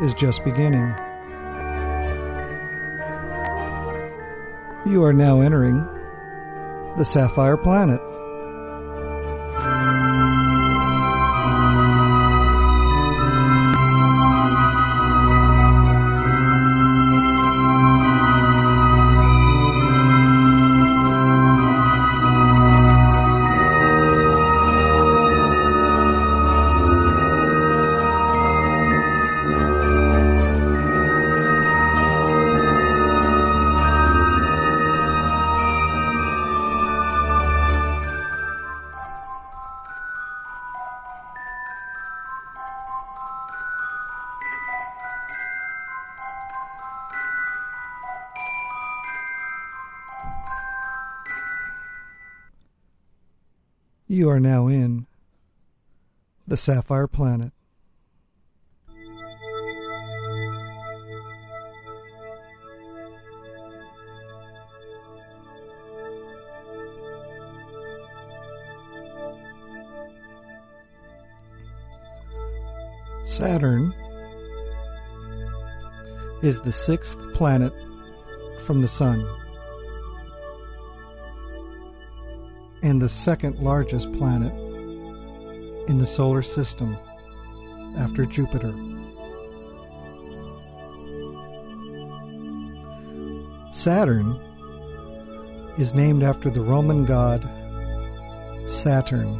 is just beginning. You are now entering the Sapphire Planet. You are now in the Sapphire Planet. Saturn is the sixth planet from the Sun and the second largest planet in the solar system after Jupiter. Saturn is named after the Roman god Saturn.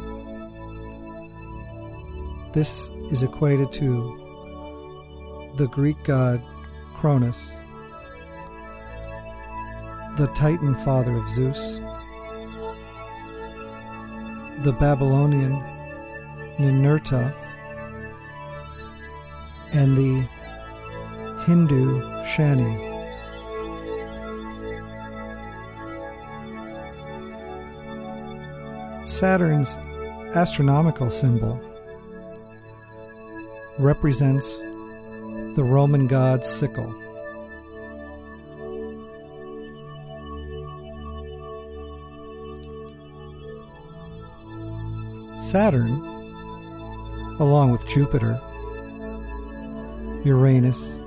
This is equated to the Greek god Cronus, the Titan father of Zeus, the Babylonian Ninurta, and the Hindu Shani. Saturn's astronomical symbol represents the Roman god sickle. Saturn, along with Jupiter, Uranus,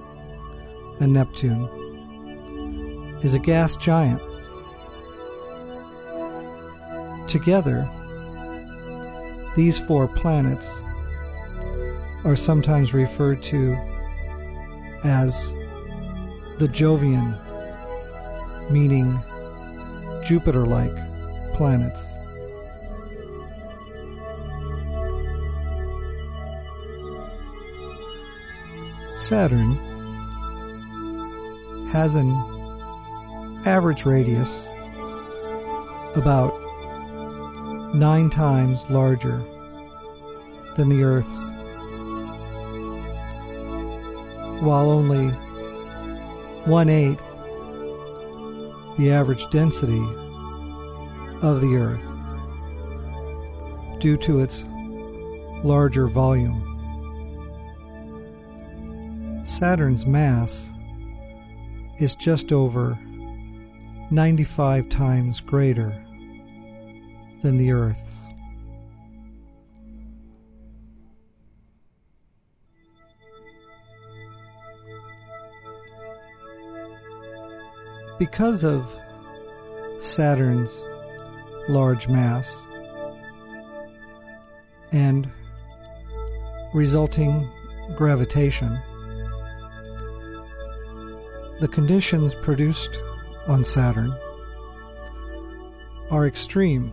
and Neptune, is a gas giant. Together, these four planets are sometimes referred to as the Jovian, meaning Jupiter like planets. Saturn has an average radius about nine times larger than the Earth's, while only one eighth the average density of the Earth due to its larger volume. Saturn's mass is just over 95 times greater than the Earth's. Because of Saturn's large mass and resulting gravitation, the conditions produced on Saturn are extreme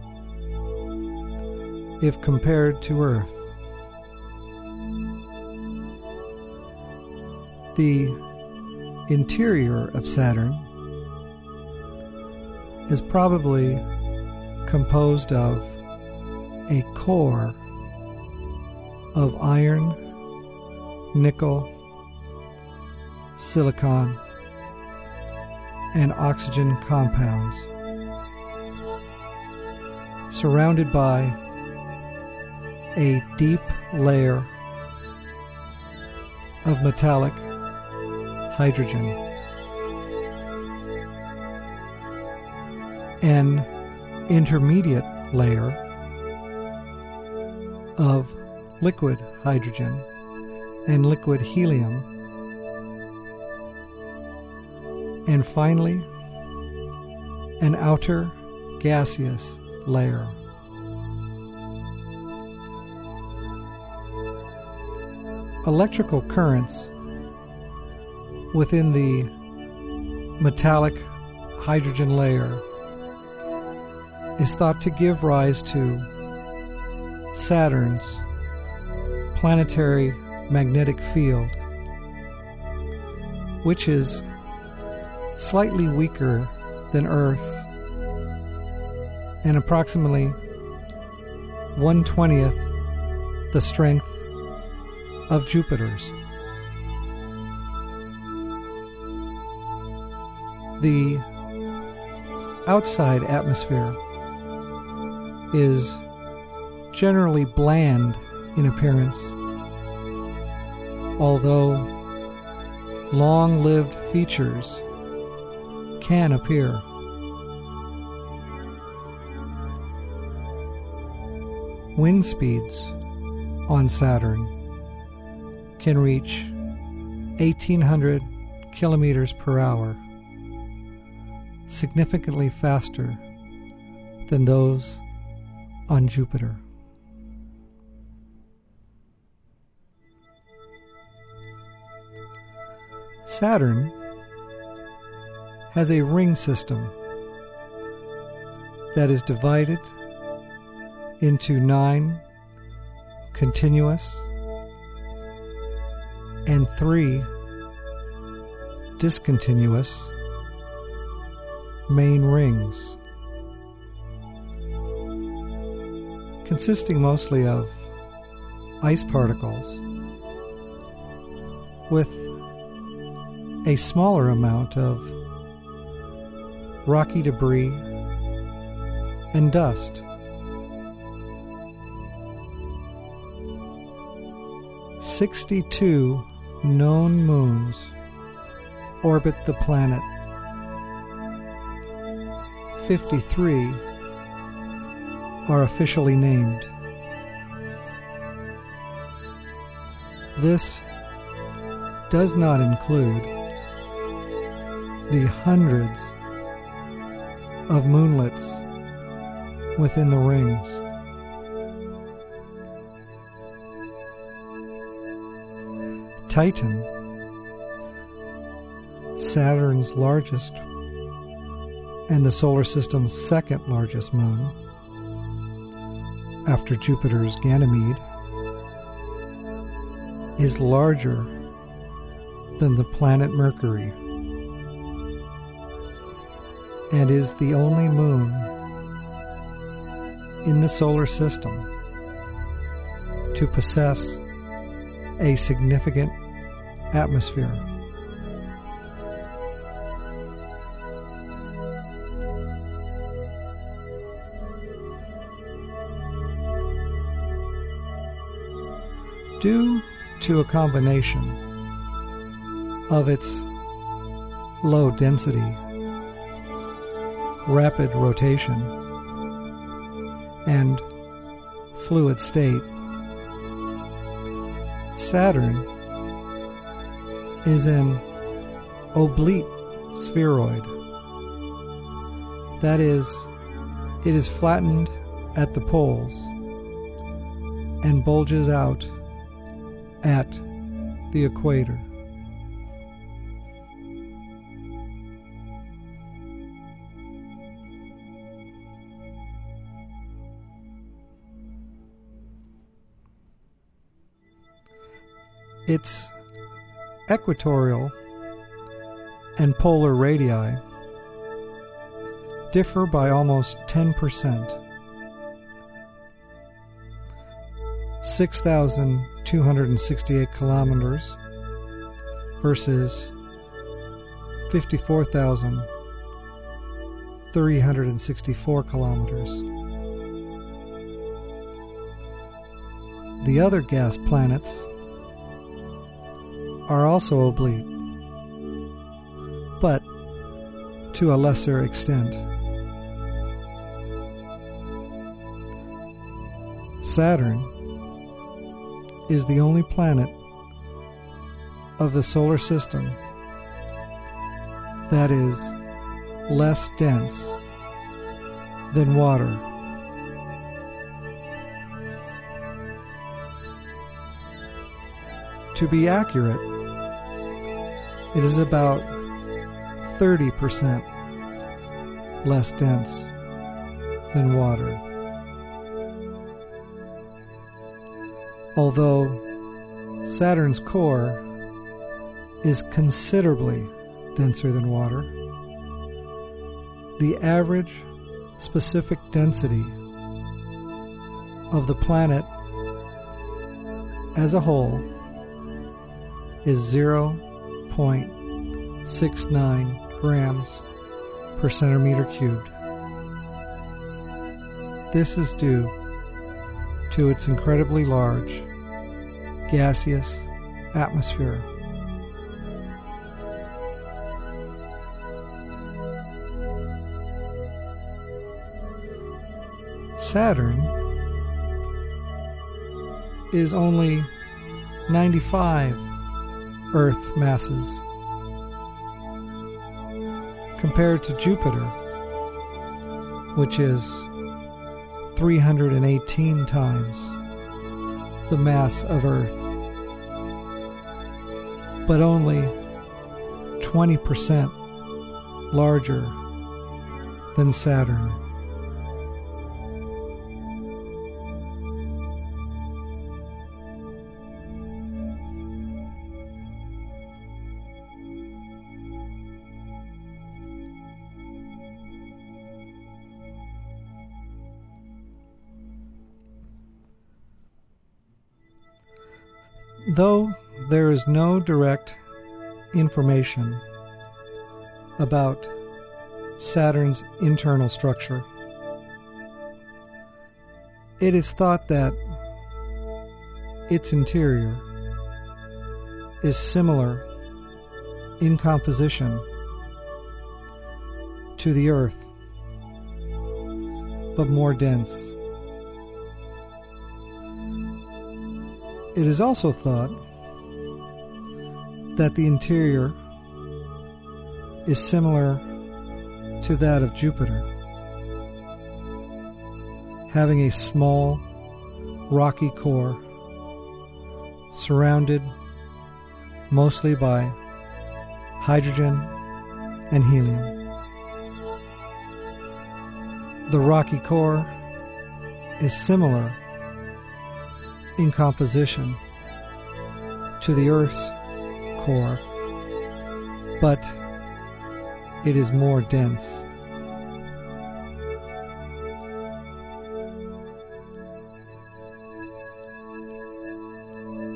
if compared to Earth. The interior of Saturn is probably composed of a core of iron, nickel, silicon, and oxygen compounds, surrounded by a deep layer of metallic hydrogen. An intermediate layer of liquid hydrogen and liquid helium. And finally, an outer gaseous layer. Electrical currents within the metallic hydrogen layer is thought to give rise to Saturn's planetary magnetic field, which is slightly weaker than Earth and approximately 120th the strength of Jupiter's. The outside atmosphere is generally bland in appearance, although long lived features can appear. Wind speeds on Saturn can reach 1800 kilometers per hour significantly faster than those on Jupiter. Saturn has a ring system that is divided into nine continuous and three discontinuous main rings, consisting mostly of ice particles with a smaller amount of rocky debris and dust. Sixty-two known moons orbit the planet 53 are officially named. This does not include the hundreds of moonlets within the rings. Titan, Saturn's largest and the solar system's second largest moon, after Jupiter's Ganymede, is larger than the planet Mercury and is the only moon in the solar system to possess a significant atmosphere. due to a combination of its low density, rapid rotation, and fluid state. Saturn is an oblate spheroid. That is, it is flattened at the poles and bulges out at the equator. Its equatorial and polar radii differ by almost 10%. 6,268 kilometers versus 54,364 kilometers. The other gas planets are also oblique, but to a lesser extent. Saturn is the only planet of the solar system that is less dense than water. To be accurate, it is about 30% less dense than water. Although Saturn's core is considerably denser than water, the average specific density of the planet as a whole is 0.69 grams per centimeter cubed. This is due to its incredibly large gaseous atmosphere. Saturn is only 95 Earth masses compared to Jupiter, which is 318 times the mass of Earth, but only 20% larger than Saturn. Though there is no direct information about Saturn's internal structure, it is thought that its interior is similar in composition to the Earth, but more dense. It is also thought that the interior is similar to that of Jupiter, having a small, rocky core surrounded mostly by hydrogen and helium. The rocky core is similar in composition to the Earth's core, but it is more dense.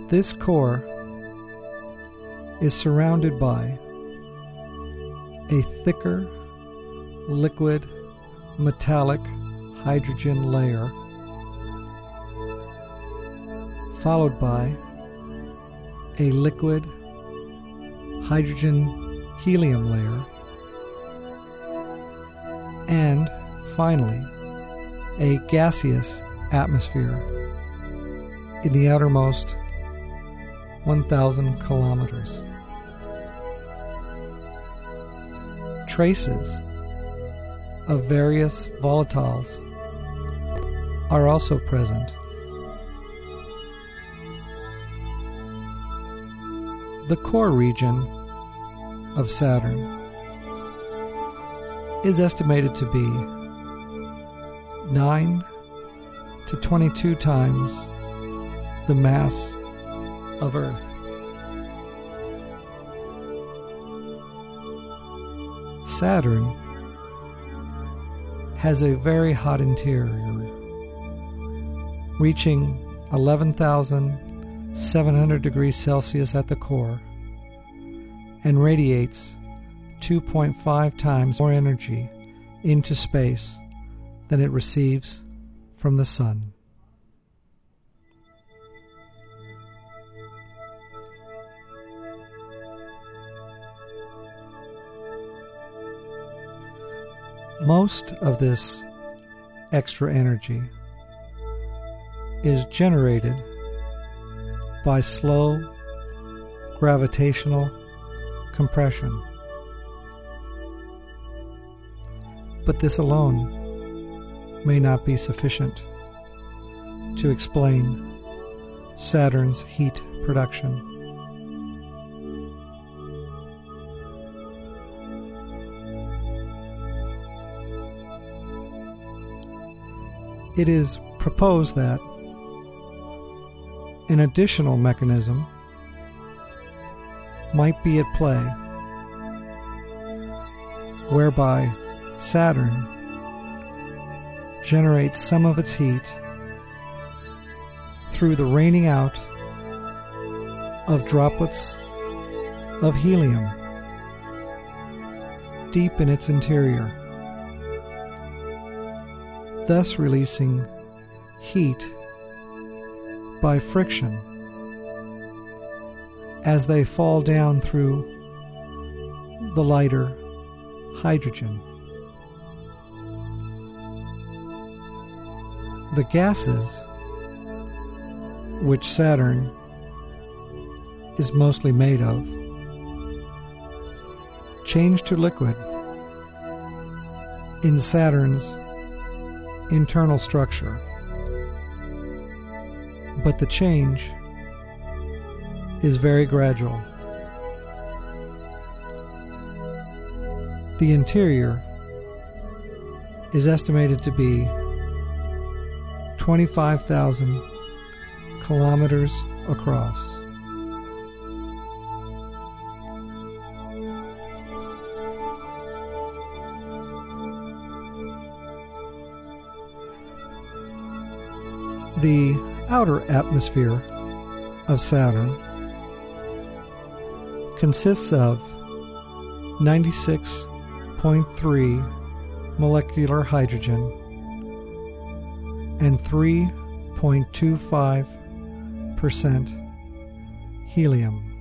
This core is surrounded by a thicker liquid metallic hydrogen layer followed by a liquid hydrogen helium layer, and finally a gaseous atmosphere in the outermost 1,000 kilometers. Traces of various volatiles are also present. The core region of Saturn is estimated to be 9 to 22 times the mass of Earth. Saturn has a very hot interior, reaching 11,000 700 degrees Celsius at the core and radiates 2.5 times more energy into space than it receives from the Sun. Most of this extra energy is generated by slow gravitational compression. But this alone may not be sufficient to explain Saturn's heat production. It is proposed that an additional mechanism might be at play whereby Saturn generates some of its heat through the raining out of droplets of helium deep in its interior, thus releasing heat by friction as they fall down through the lighter hydrogen. The gases, which Saturn is mostly made of, change to liquid in Saturn's internal structure. But the change is very gradual. The interior is estimated to be 25,000 kilometers across. Outer atmosphere of Saturn consists of 96.3 molecular hydrogen and 3.25% helium.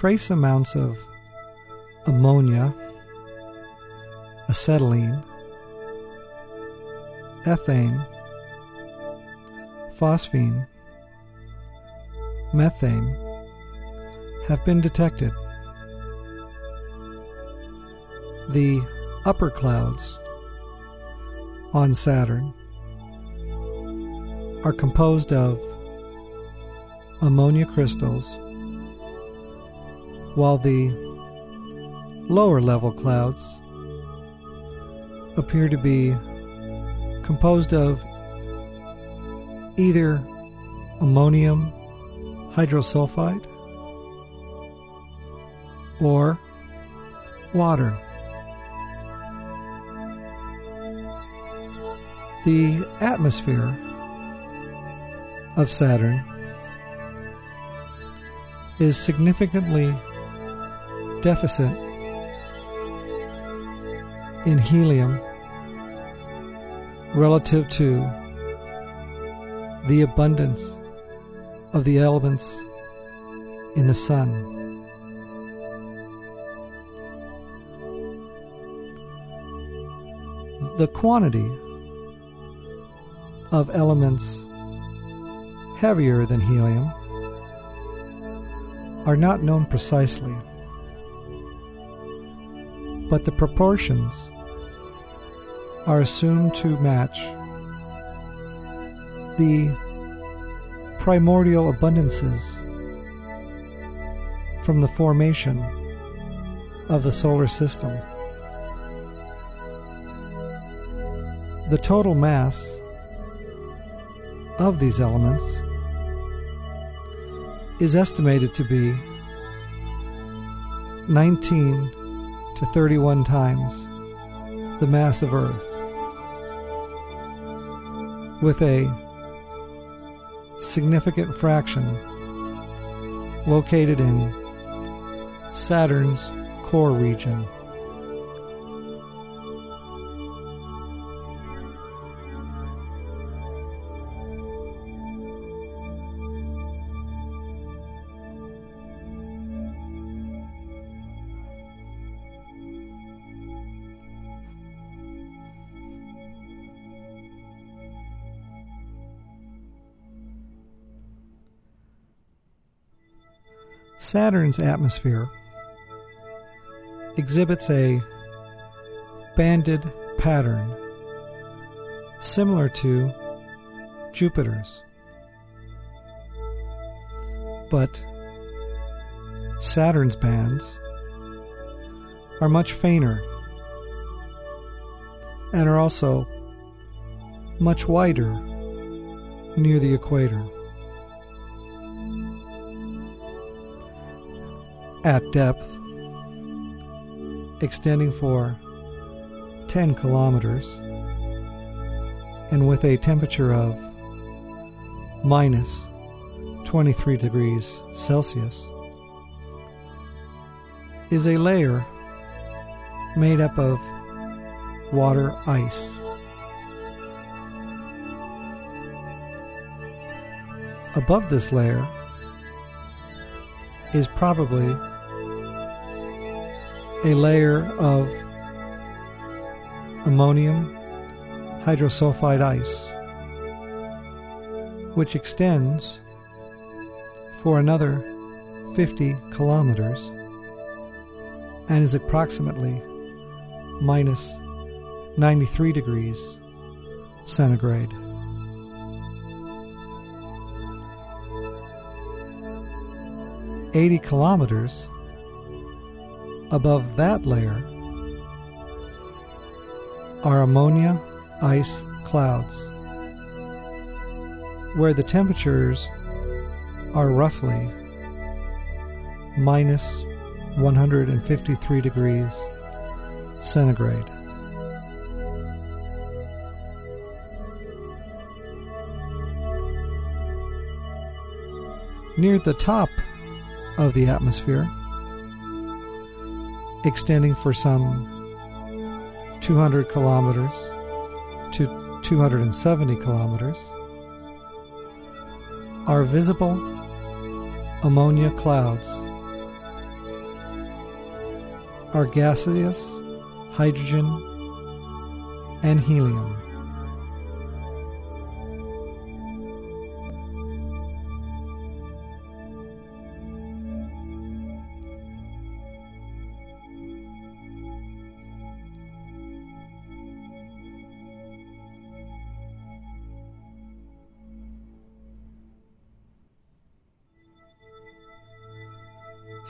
Trace amounts of ammonia acetylene, ethane, phosphine, methane have been detected. The upper clouds on Saturn are composed of ammonia crystals, while the lower level clouds appear to be composed of either ammonium hydrosulfide or water. The atmosphere of Saturn is significantly deficient in helium relative to the abundance of the elements in the sun. The quantity of elements heavier than helium are not known precisely but the proportions are assumed to match the primordial abundances from the formation of the solar system. The total mass of these elements is estimated to be 19 to 31 times the mass of Earth with a significant fraction located in Saturn's core region. Saturn's atmosphere exhibits a banded pattern similar to Jupiter's. But Saturn's bands are much fainter and are also much wider near the equator. At depth, extending for 10 kilometers, and with a temperature of minus 23 degrees Celsius, is a layer made up of water ice. Above this layer is probably a layer of ammonium hydrosulfide ice, which extends for another 50 kilometers and is approximately minus 93 degrees centigrade. Eighty kilometers above that layer are ammonia ice clouds, where the temperatures are roughly minus 153 degrees centigrade. Near the top of the atmosphere, extending for some 200 kilometers to 270 kilometers, are visible ammonia clouds, are gaseous hydrogen and helium.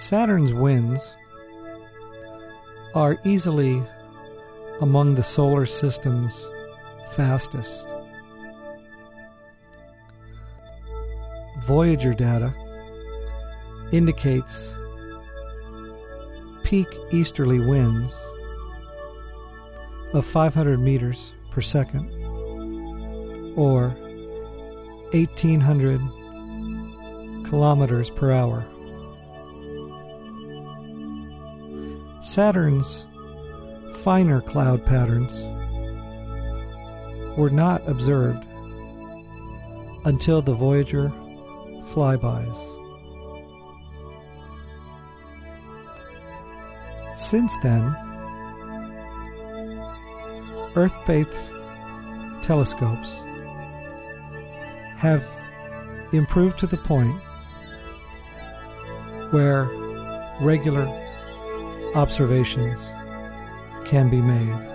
Saturn's winds are easily among the solar system's fastest. Voyager data indicates peak easterly winds of 500 meters per second or 1800 kilometers per hour. Saturn's finer cloud patterns were not observed until the Voyager flybys. Since then, Earth based telescopes have improved to the point where regular observations can be made.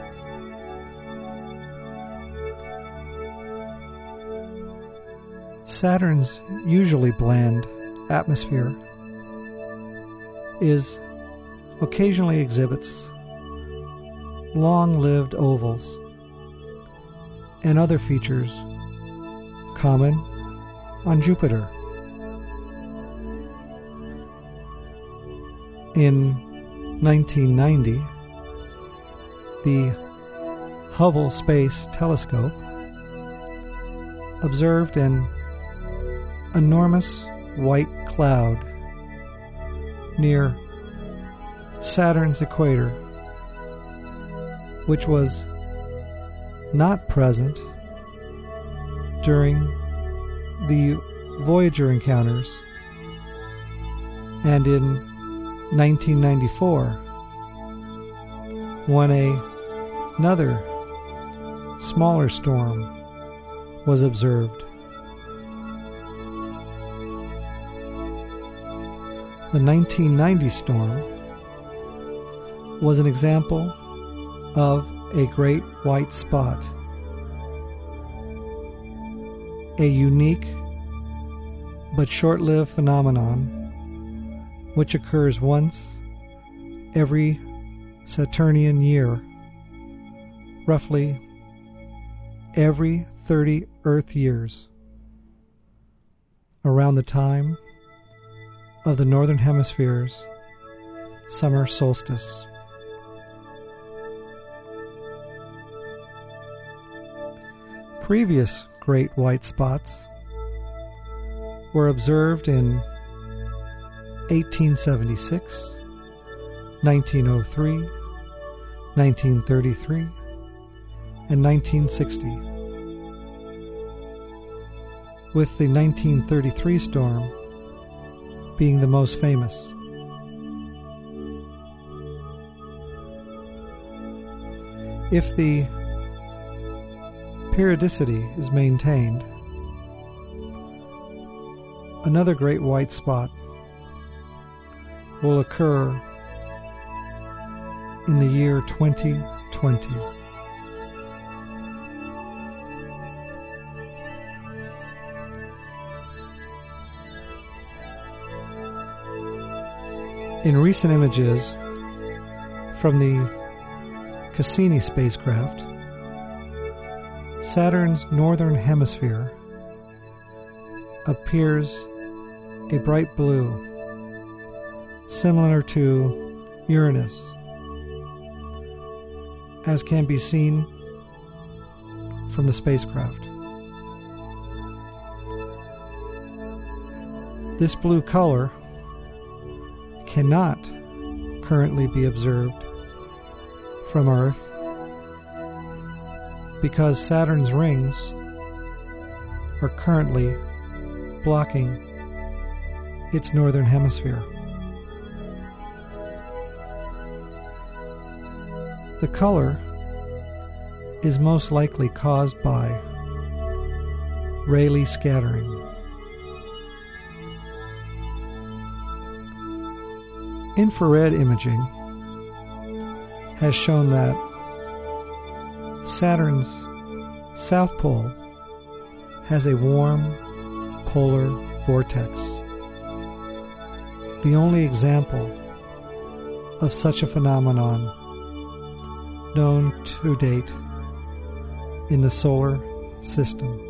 Saturn's usually bland atmosphere is occasionally exhibits long-lived ovals and other features common on Jupiter. In 1990, the Hubble Space Telescope observed an enormous white cloud near Saturn's equator, which was not present during the Voyager encounters and in 1994 when a, another smaller storm was observed. The 1990 storm was an example of a great white spot, a unique but short lived phenomenon which occurs once every Saturnian year, roughly every 30 Earth years, around the time of the Northern Hemisphere's summer solstice. Previous great white spots were observed in 1876, 1903, 1933, and 1960. With the 1933 storm being the most famous. If the periodicity is maintained, another great white spot will occur in the year 2020. In recent images from the Cassini spacecraft, Saturn's northern hemisphere appears a bright blue similar to Uranus, as can be seen from the spacecraft. This blue color cannot currently be observed from Earth because Saturn's rings are currently blocking its northern hemisphere. The color is most likely caused by Rayleigh scattering. Infrared imaging has shown that Saturn's south pole has a warm polar vortex. The only example of such a phenomenon known to date in the solar system.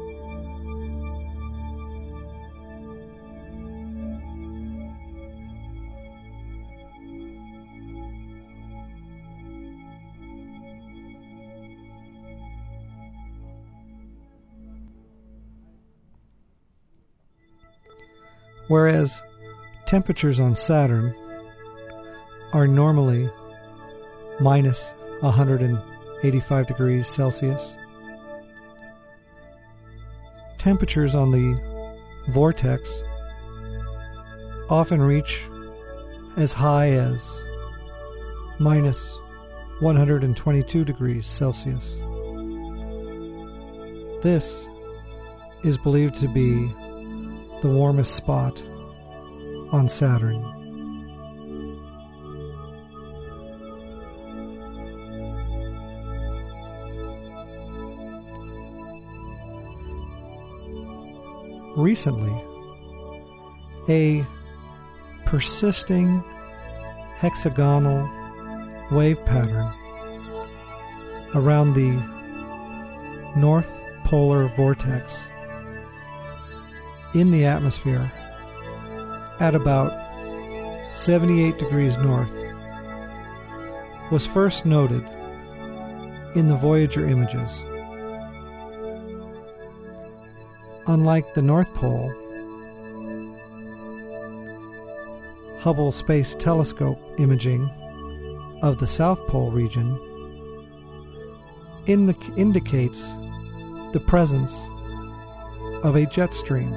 Whereas temperatures on Saturn are normally minus 185 degrees Celsius. Temperatures on the vortex often reach as high as minus 122 degrees Celsius. This is believed to be the warmest spot on Saturn. Recently a persisting hexagonal wave pattern around the north polar vortex in the atmosphere at about 78 degrees north was first noted in the Voyager images unlike the North Pole, Hubble Space Telescope imaging of the South Pole region in the, indicates the presence of a jet stream,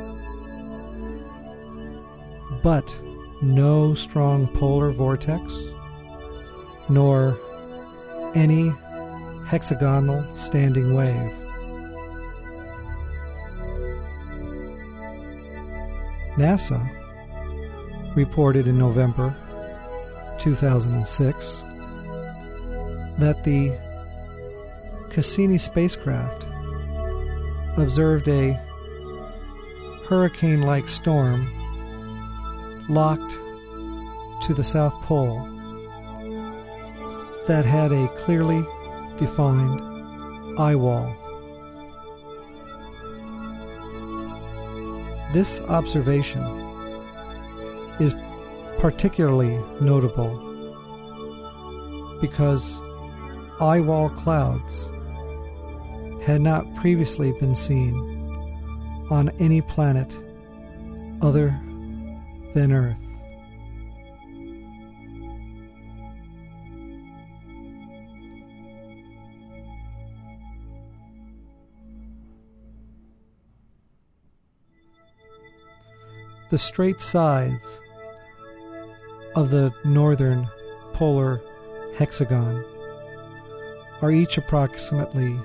but no strong polar vortex, nor any hexagonal standing wave. NASA reported in November 2006 that the Cassini spacecraft observed a hurricane like storm locked to the South Pole that had a clearly defined eye wall. This observation is particularly notable because eye wall clouds had not previously been seen on any planet other than Earth. The straight sides of the northern polar hexagon are each approximately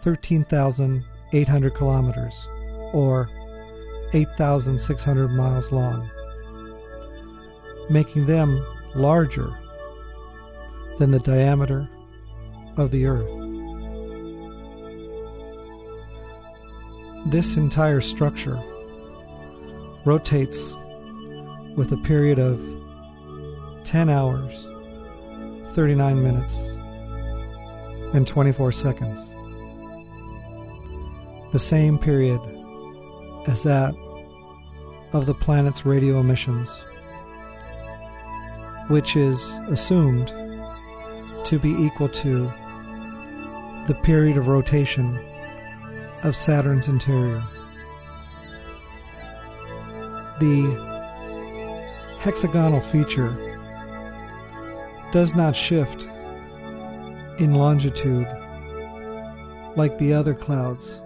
13,800 kilometers or 8,600 miles long, making them larger than the diameter of the Earth. This entire structure rotates with a period of 10 hours, 39 minutes, and 24 seconds. The same period as that of the planet's radio emissions, which is assumed to be equal to the period of rotation of Saturn's interior. The hexagonal feature does not shift in longitude like the other clouds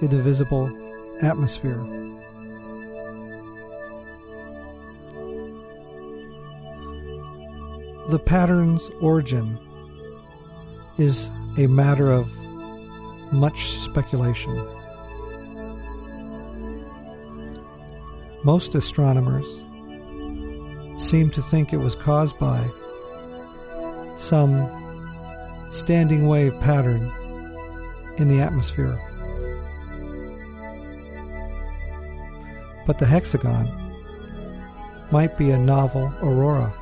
in the visible atmosphere. The pattern's origin is a matter of much speculation. Most astronomers seem to think it was caused by some standing wave pattern in the atmosphere. But the hexagon might be a novel aurora.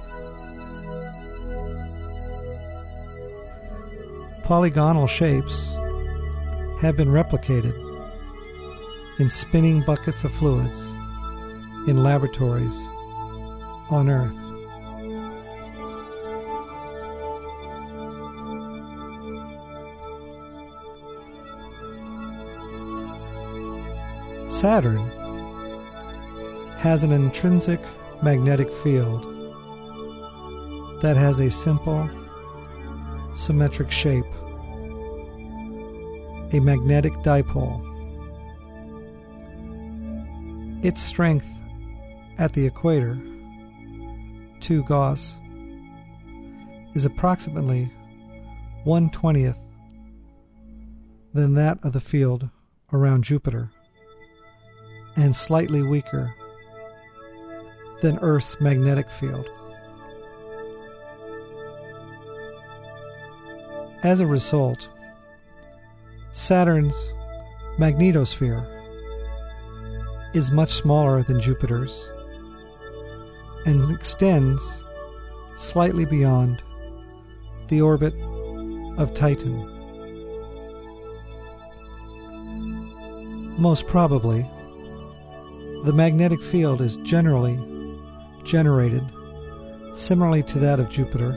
Polygonal shapes have been replicated in spinning buckets of fluids in laboratories on Earth. Saturn has an intrinsic magnetic field that has a simple symmetric shape, a magnetic dipole. Its strength at the equator, 2 Gauss, is approximately 1 20th than that of the field around Jupiter and slightly weaker than Earth's magnetic field. As a result, Saturn's magnetosphere is much smaller than Jupiter's and extends slightly beyond the orbit of Titan. Most probably, the magnetic field is generally generated, similarly to that of Jupiter,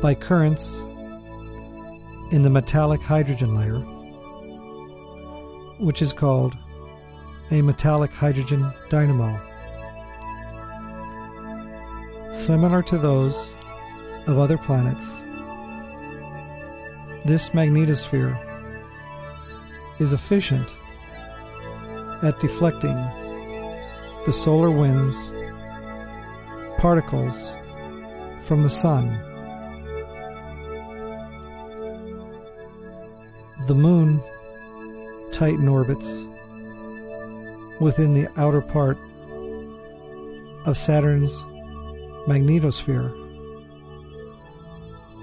by currents in the metallic hydrogen layer which is called a metallic hydrogen dynamo. Similar to those of other planets, this magnetosphere is efficient at deflecting the solar winds particles from the sun. The moon Titan orbits within the outer part of Saturn's magnetosphere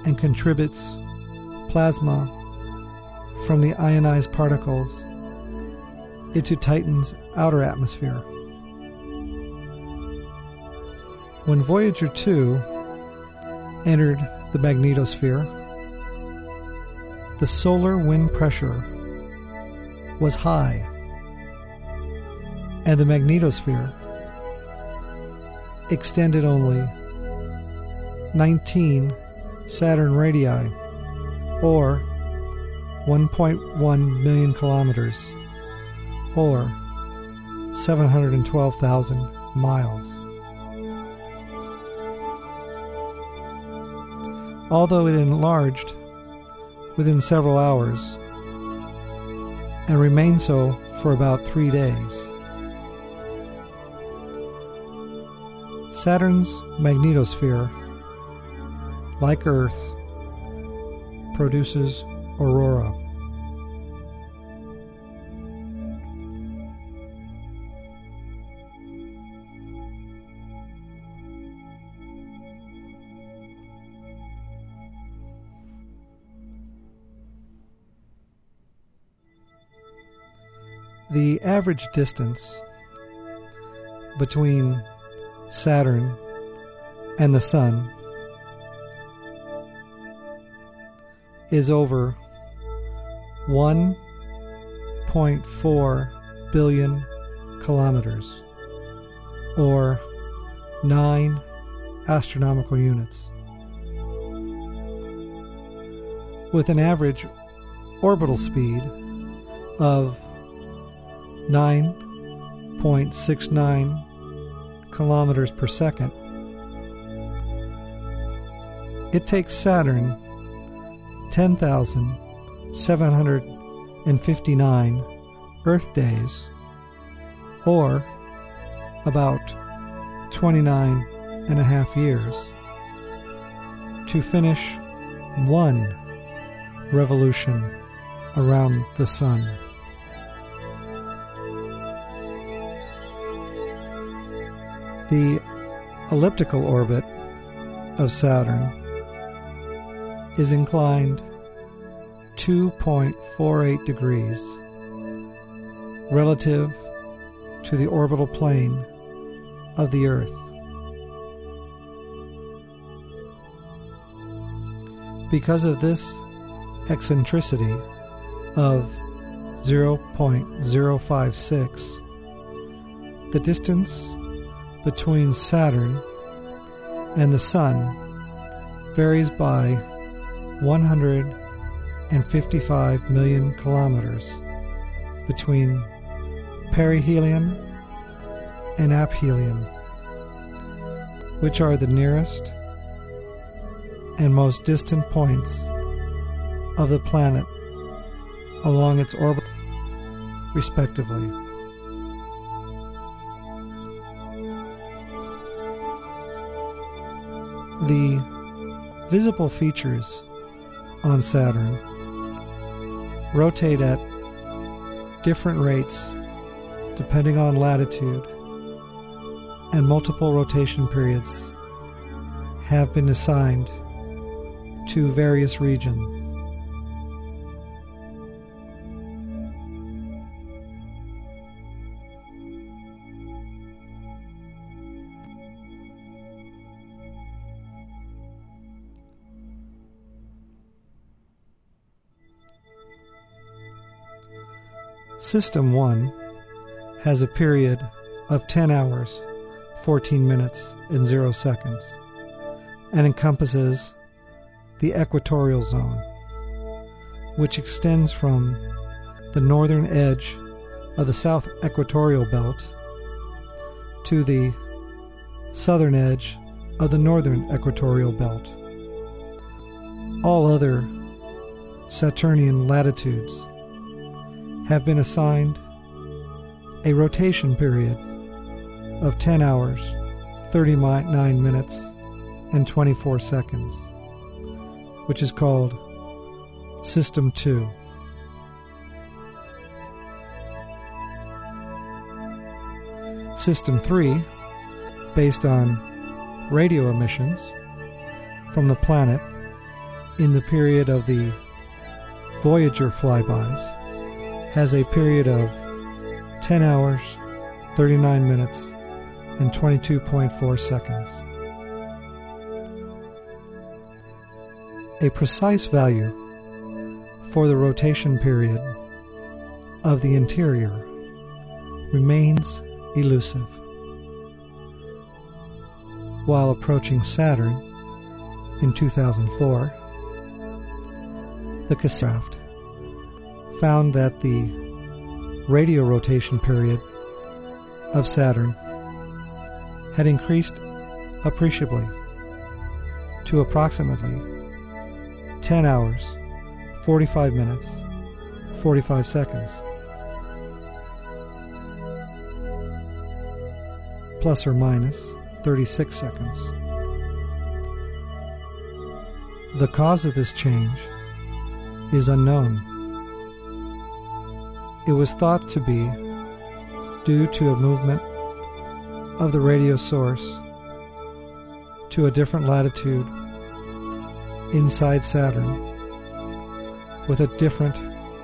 and contributes plasma from the ionized particles into Titan's outer atmosphere. When Voyager 2 entered the magnetosphere, the solar wind pressure was high, and the magnetosphere extended only 19 Saturn radii, or 1.1 million kilometers, or 712,000 miles. Although it enlarged within several hours and remained so for about three days. Saturn's magnetosphere, like Earth, produces aurora. The average distance between Saturn and the Sun is over 1.4 billion kilometers, or 9 astronomical units. With an average orbital speed of 9.69 kilometers per second. It takes Saturn 10,759 Earth days, or about 29 and a half years, to finish one revolution around the Sun. The elliptical orbit of Saturn is inclined 2.48 degrees relative to the orbital plane of the Earth. Because of this eccentricity of 0.056, the distance between Saturn and the Sun varies by 155 million kilometers between perihelion and aphelion, which are the nearest and most distant points of the planet along its orbit, respectively. The visible features on Saturn rotate at different rates depending on latitude, and multiple rotation periods have been assigned to various regions. System 1 has a period of 10 hours, 14 minutes, and 0 seconds, and encompasses the equatorial zone, which extends from the northern edge of the south equatorial belt to the southern edge of the northern equatorial belt. All other Saturnian latitudes have been assigned a rotation period of 10 hours, 39 minutes, and 24 seconds, which is called System 2. System 3, based on radio emissions from the planet in the period of the Voyager flybys, has a period of 10 hours, 39 minutes, and 22.4 seconds. A precise value for the rotation period of the interior remains elusive. While approaching Saturn in 2004, the craft found that the radio rotation period of Saturn had increased appreciably to approximately 10 hours, 45 minutes, 45 seconds. Plus or minus 36 seconds. The cause of this change is unknown. It was thought to be due to a movement of the radio source to a different latitude inside Saturn with a different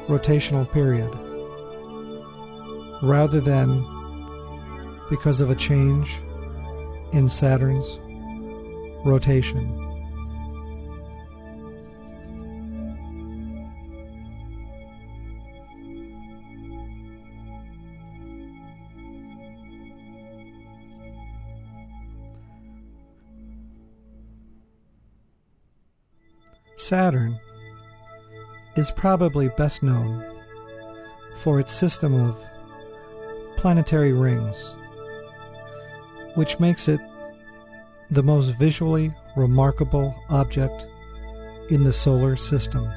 rotational period rather than because of a change in Saturn's rotation. Saturn is probably best known for its system of planetary rings, which makes it the most visually remarkable object in the solar system.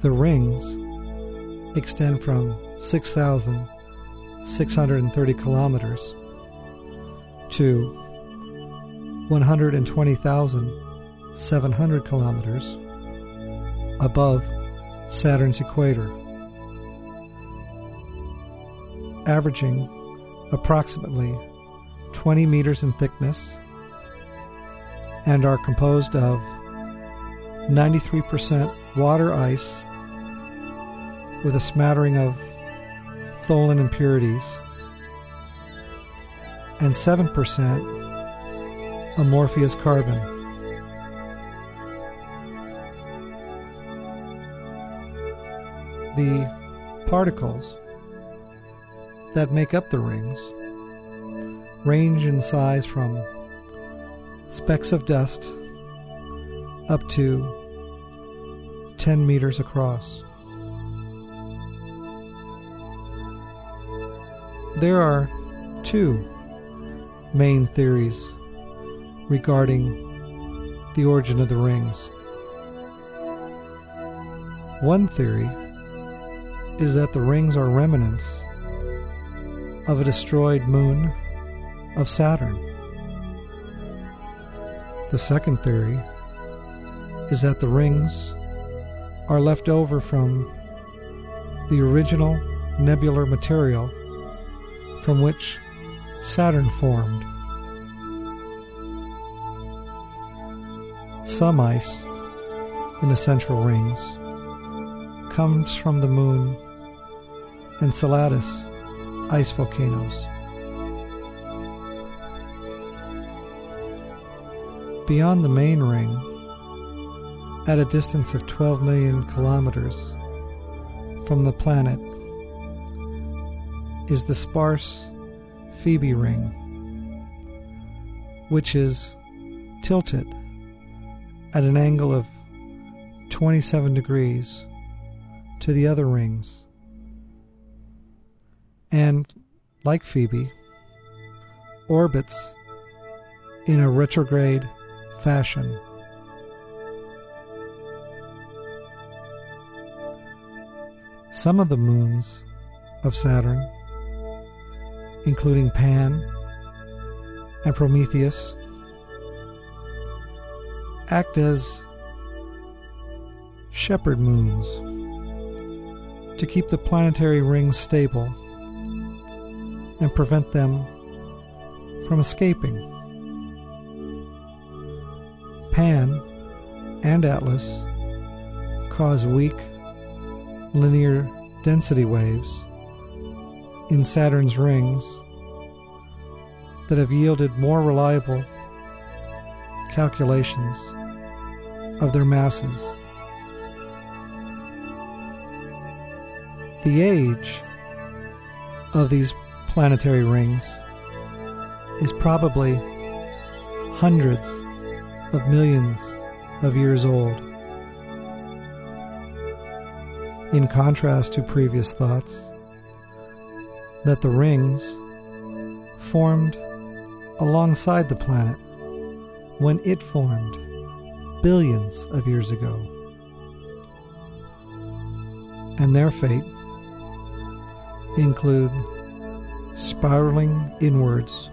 The rings extend from 6,000 630 kilometers to 120,700 kilometers above Saturn's equator, averaging approximately 20 meters in thickness and are composed of 93% water ice with a smattering of Tholin impurities, and 7% amorphous carbon. The particles that make up the rings range in size from specks of dust up to 10 meters across. There are two main theories regarding the origin of the rings. One theory is that the rings are remnants of a destroyed moon of Saturn. The second theory is that the rings are left over from the original nebular material from which Saturn formed. Some ice in the central rings comes from the moon Enceladus ice volcanoes. Beyond the main ring, at a distance of 12 million kilometers from the planet, is the sparse Phoebe ring, which is tilted at an angle of 27 degrees to the other rings. And, like Phoebe, orbits in a retrograde fashion. Some of the moons of Saturn, including Pan and Prometheus, act as shepherd moons to keep the planetary rings stable and prevent them from escaping. Pan and Atlas cause weak linear density waves in Saturn's rings that have yielded more reliable calculations of their masses. The age of these planetary rings is probably hundreds of millions of years old. In contrast to previous thoughts, that the rings formed alongside the planet when it formed billions of years ago. And their fate include spiraling inwards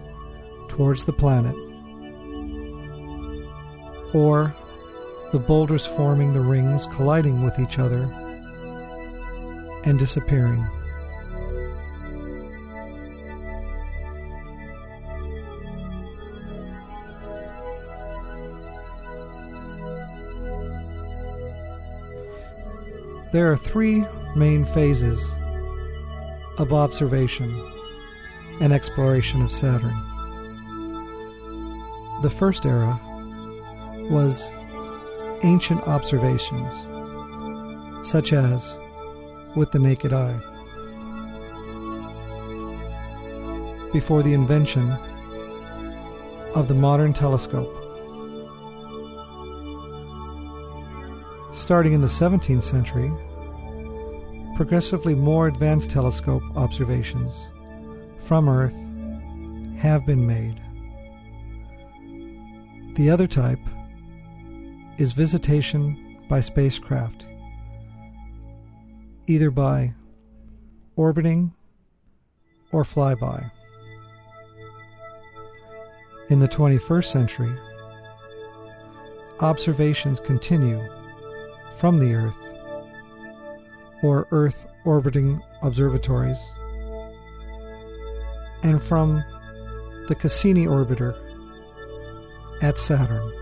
towards the planet, or the boulders forming the rings colliding with each other and disappearing. There are three main phases of observation and exploration of Saturn. The first era was ancient observations, such as with the naked eye. Before the invention of the modern telescope. Starting in the 17th century, progressively more advanced telescope observations from Earth have been made. The other type is visitation by spacecraft, either by orbiting or flyby. In the 21st century, observations continue from the Earth or Earth orbiting observatories and from the Cassini orbiter at Saturn.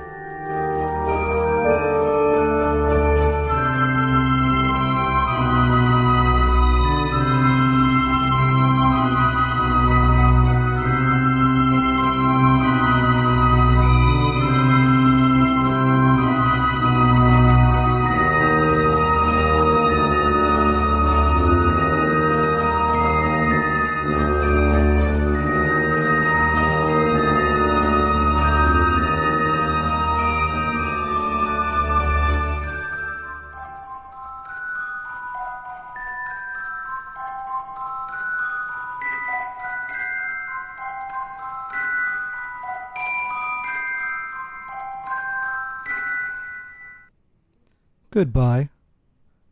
Goodbye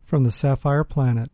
from the Sapphire Planet.